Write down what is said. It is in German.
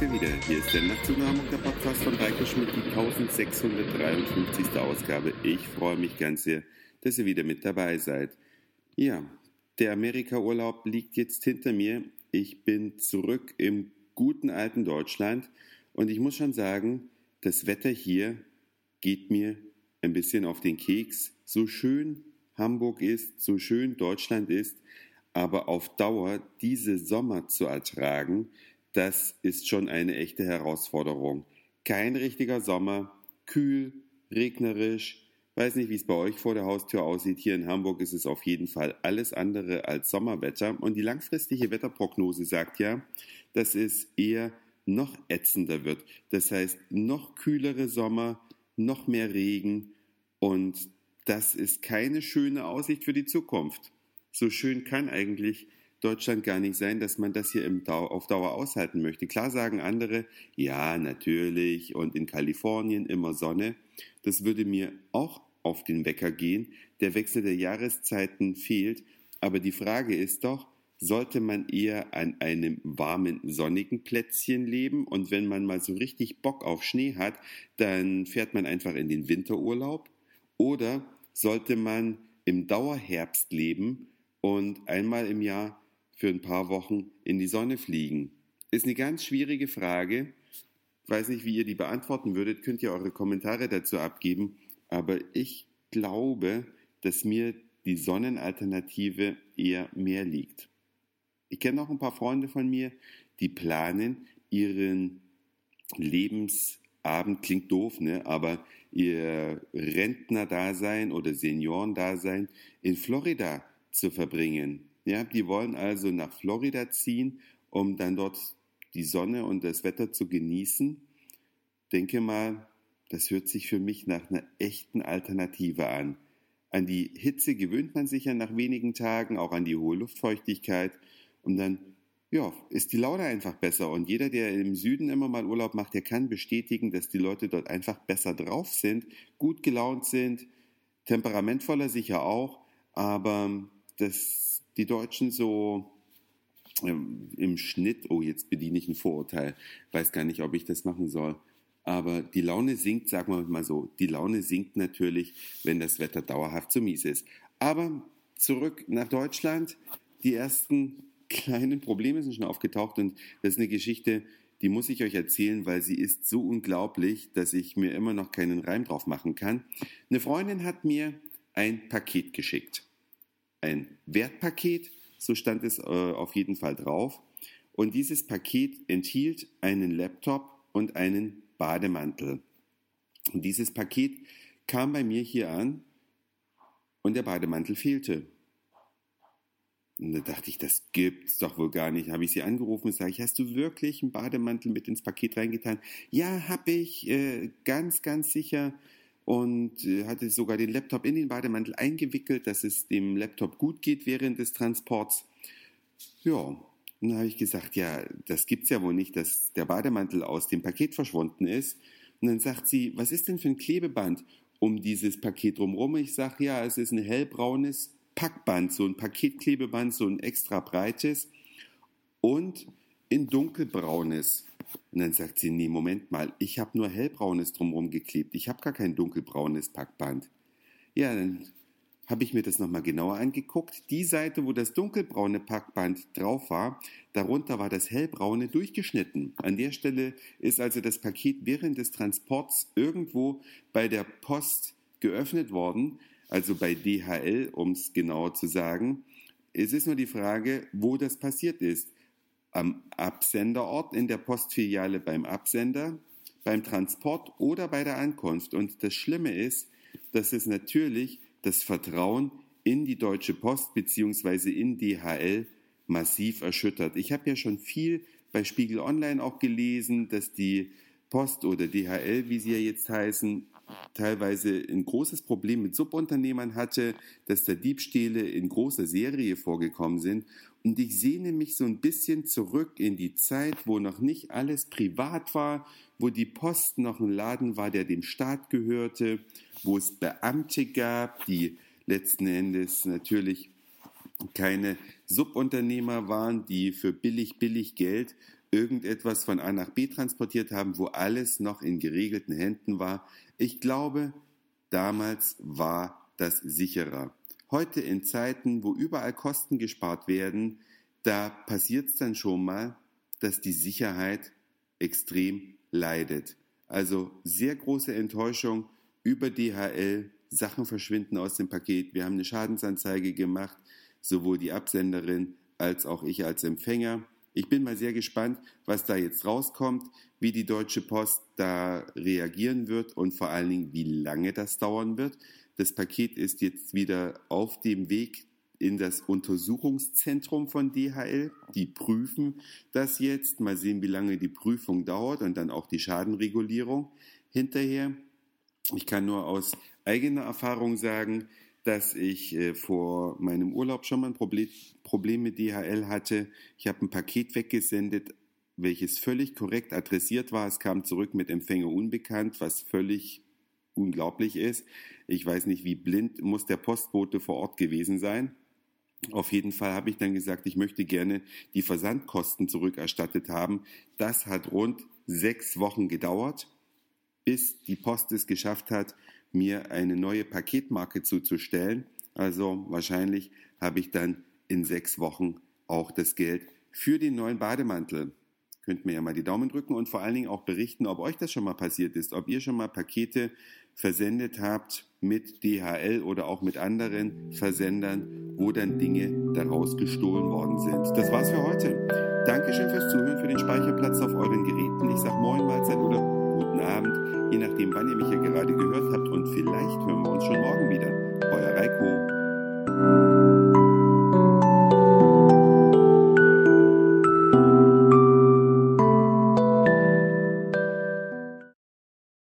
wir wieder. Hier ist der Nachtzug der Podcast von Reiko Schmidt, die 1653. Ausgabe. Ich freue mich ganz sehr, dass ihr wieder mit dabei seid. Ja, der Amerika-Urlaub liegt jetzt hinter mir. Ich bin zurück im guten alten Deutschland und ich muss schon sagen, das Wetter hier geht mir ein bisschen auf den Keks. So schön Hamburg ist, so schön Deutschland ist, aber auf Dauer diese Sommer zu ertragen, das ist schon eine echte Herausforderung. Kein richtiger Sommer, kühl, regnerisch, weiß nicht, wie es bei euch vor der Haustür aussieht. Hier in Hamburg ist es auf jeden Fall alles andere als Sommerwetter. Und die langfristige Wetterprognose sagt ja, dass es eher noch ätzender wird. Das heißt, noch kühlere Sommer, noch mehr Regen. Und das ist keine schöne Aussicht für die Zukunft. So schön kann eigentlich Deutschland gar nicht sein, dass man das hier im Dau auf Dauer aushalten möchte. Klar sagen andere, ja, natürlich, und in Kalifornien immer Sonne. Das würde mir auch auf den Wecker gehen. Der Wechsel der Jahreszeiten fehlt. Aber die Frage ist doch, sollte man eher an einem warmen, sonnigen Plätzchen leben und wenn man mal so richtig Bock auf Schnee hat, dann fährt man einfach in den Winterurlaub? Oder sollte man im Dauerherbst leben und einmal im Jahr für ein paar Wochen in die Sonne fliegen? Ist eine ganz schwierige Frage. Weiß nicht, wie ihr die beantworten würdet, könnt ihr eure Kommentare dazu abgeben. Aber ich glaube, dass mir die Sonnenalternative eher mehr liegt. Ich kenne auch ein paar Freunde von mir, die planen ihren Lebensabend, klingt doof, ne? aber ihr Rentnerdasein oder Seniorendasein in Florida zu verbringen. Ja, die wollen also nach Florida ziehen, um dann dort die Sonne und das Wetter zu genießen. Denke mal, das hört sich für mich nach einer echten Alternative an. An die Hitze gewöhnt man sich ja nach wenigen Tagen, auch an die hohe Luftfeuchtigkeit. Und dann, ja, ist die Laune einfach besser. Und jeder, der im Süden immer mal Urlaub macht, der kann bestätigen, dass die Leute dort einfach besser drauf sind, gut gelaunt sind, temperamentvoller sicher auch, aber das die Deutschen so ähm, im Schnitt, oh, jetzt bediene ich ein Vorurteil, weiß gar nicht, ob ich das machen soll. Aber die Laune sinkt, sagen wir mal so, die Laune sinkt natürlich, wenn das Wetter dauerhaft so mies ist. Aber zurück nach Deutschland. Die ersten kleinen Probleme sind schon aufgetaucht und das ist eine Geschichte, die muss ich euch erzählen, weil sie ist so unglaublich, dass ich mir immer noch keinen Reim drauf machen kann. Eine Freundin hat mir ein Paket geschickt ein Wertpaket, so stand es äh, auf jeden Fall drauf. Und dieses Paket enthielt einen Laptop und einen Bademantel. Und dieses Paket kam bei mir hier an und der Bademantel fehlte. Und da dachte ich, das gibt's doch wohl gar nicht. Habe ich sie angerufen und sage hast du wirklich einen Bademantel mit ins Paket reingetan? Ja, habe ich, äh, ganz, ganz sicher und äh, hatte sogar den Laptop in den Bademantel eingewickelt, dass es dem Laptop gut geht während des Transports. Ja, dann habe ich gesagt, ja, das gibt's ja wohl nicht, dass der Bademantel aus dem Paket verschwunden ist. Und dann sagt sie, was ist denn für ein Klebeband um dieses Paket drumherum? Ich sage, ja, es ist ein hellbraunes Packband, so ein Paketklebeband, so ein extra breites und in dunkelbraunes. Und dann sagt sie, nee, Moment mal, ich habe nur hellbraunes drumherum geklebt, ich habe gar kein dunkelbraunes Packband. Ja, dann habe ich mir das nochmal genauer angeguckt. Die Seite, wo das dunkelbraune Packband drauf war, darunter war das hellbraune durchgeschnitten. An der Stelle ist also das Paket während des Transports irgendwo bei der Post geöffnet worden, also bei DHL, um es genauer zu sagen. Es ist nur die Frage, wo das passiert ist am Absenderort, in der Postfiliale beim Absender, beim Transport oder bei der Ankunft. Und das Schlimme ist, dass es natürlich das Vertrauen in die Deutsche Post bzw. in DHL massiv erschüttert. Ich habe ja schon viel bei Spiegel Online auch gelesen, dass die Post oder DHL, wie sie ja jetzt heißen, teilweise ein großes Problem mit Subunternehmern hatte, dass da Diebstähle in großer Serie vorgekommen sind. Und ich sehne mich so ein bisschen zurück in die Zeit, wo noch nicht alles privat war, wo die Post noch ein Laden war, der dem Staat gehörte, wo es Beamte gab, die letzten Endes natürlich keine Subunternehmer waren, die für billig, billig Geld irgendetwas von A nach B transportiert haben, wo alles noch in geregelten Händen war. Ich glaube, damals war das sicherer. Heute in Zeiten, wo überall Kosten gespart werden, da passiert es dann schon mal, dass die Sicherheit extrem leidet. Also sehr große Enttäuschung über DHL. Sachen verschwinden aus dem Paket. Wir haben eine Schadensanzeige gemacht, sowohl die Absenderin als auch ich als Empfänger. Ich bin mal sehr gespannt, was da jetzt rauskommt, wie die Deutsche Post da reagieren wird und vor allen Dingen, wie lange das dauern wird. Das Paket ist jetzt wieder auf dem Weg in das Untersuchungszentrum von DHL. Die prüfen das jetzt. Mal sehen, wie lange die Prüfung dauert und dann auch die Schadenregulierung hinterher. Ich kann nur aus eigener Erfahrung sagen, dass ich äh, vor meinem Urlaub schon mal ein Problem, mit DHL hatte. Ich habe ein Paket weggesendet, welches völlig korrekt adressiert war. Es kam zurück mit Empfänger unbekannt, was völlig unglaublich ist. Ich weiß nicht, wie blind muss der Postbote vor Ort gewesen sein. Auf jeden Fall habe ich dann gesagt, ich möchte gerne die Versandkosten zurückerstattet haben. Das hat rund sechs Wochen gedauert, bis die Post es geschafft hat, mir eine neue Paketmarke zuzustellen. Also wahrscheinlich habe ich dann in sechs Wochen auch das Geld für den neuen Bademantel. Könnt mir ja mal die Daumen drücken und vor allen Dingen auch berichten, ob euch das schon mal passiert ist, ob ihr schon mal Pakete versendet habt mit DHL oder auch mit anderen Versendern, wo dann Dinge daraus gestohlen worden sind. Das war's für heute. Dankeschön fürs Zuhören, für den Speicherplatz auf euren Geräten. Ich sag Moin, Mahlzeit oder guten Abend, je nachdem, wann ihr mich hier gerade gehört habt und vielleicht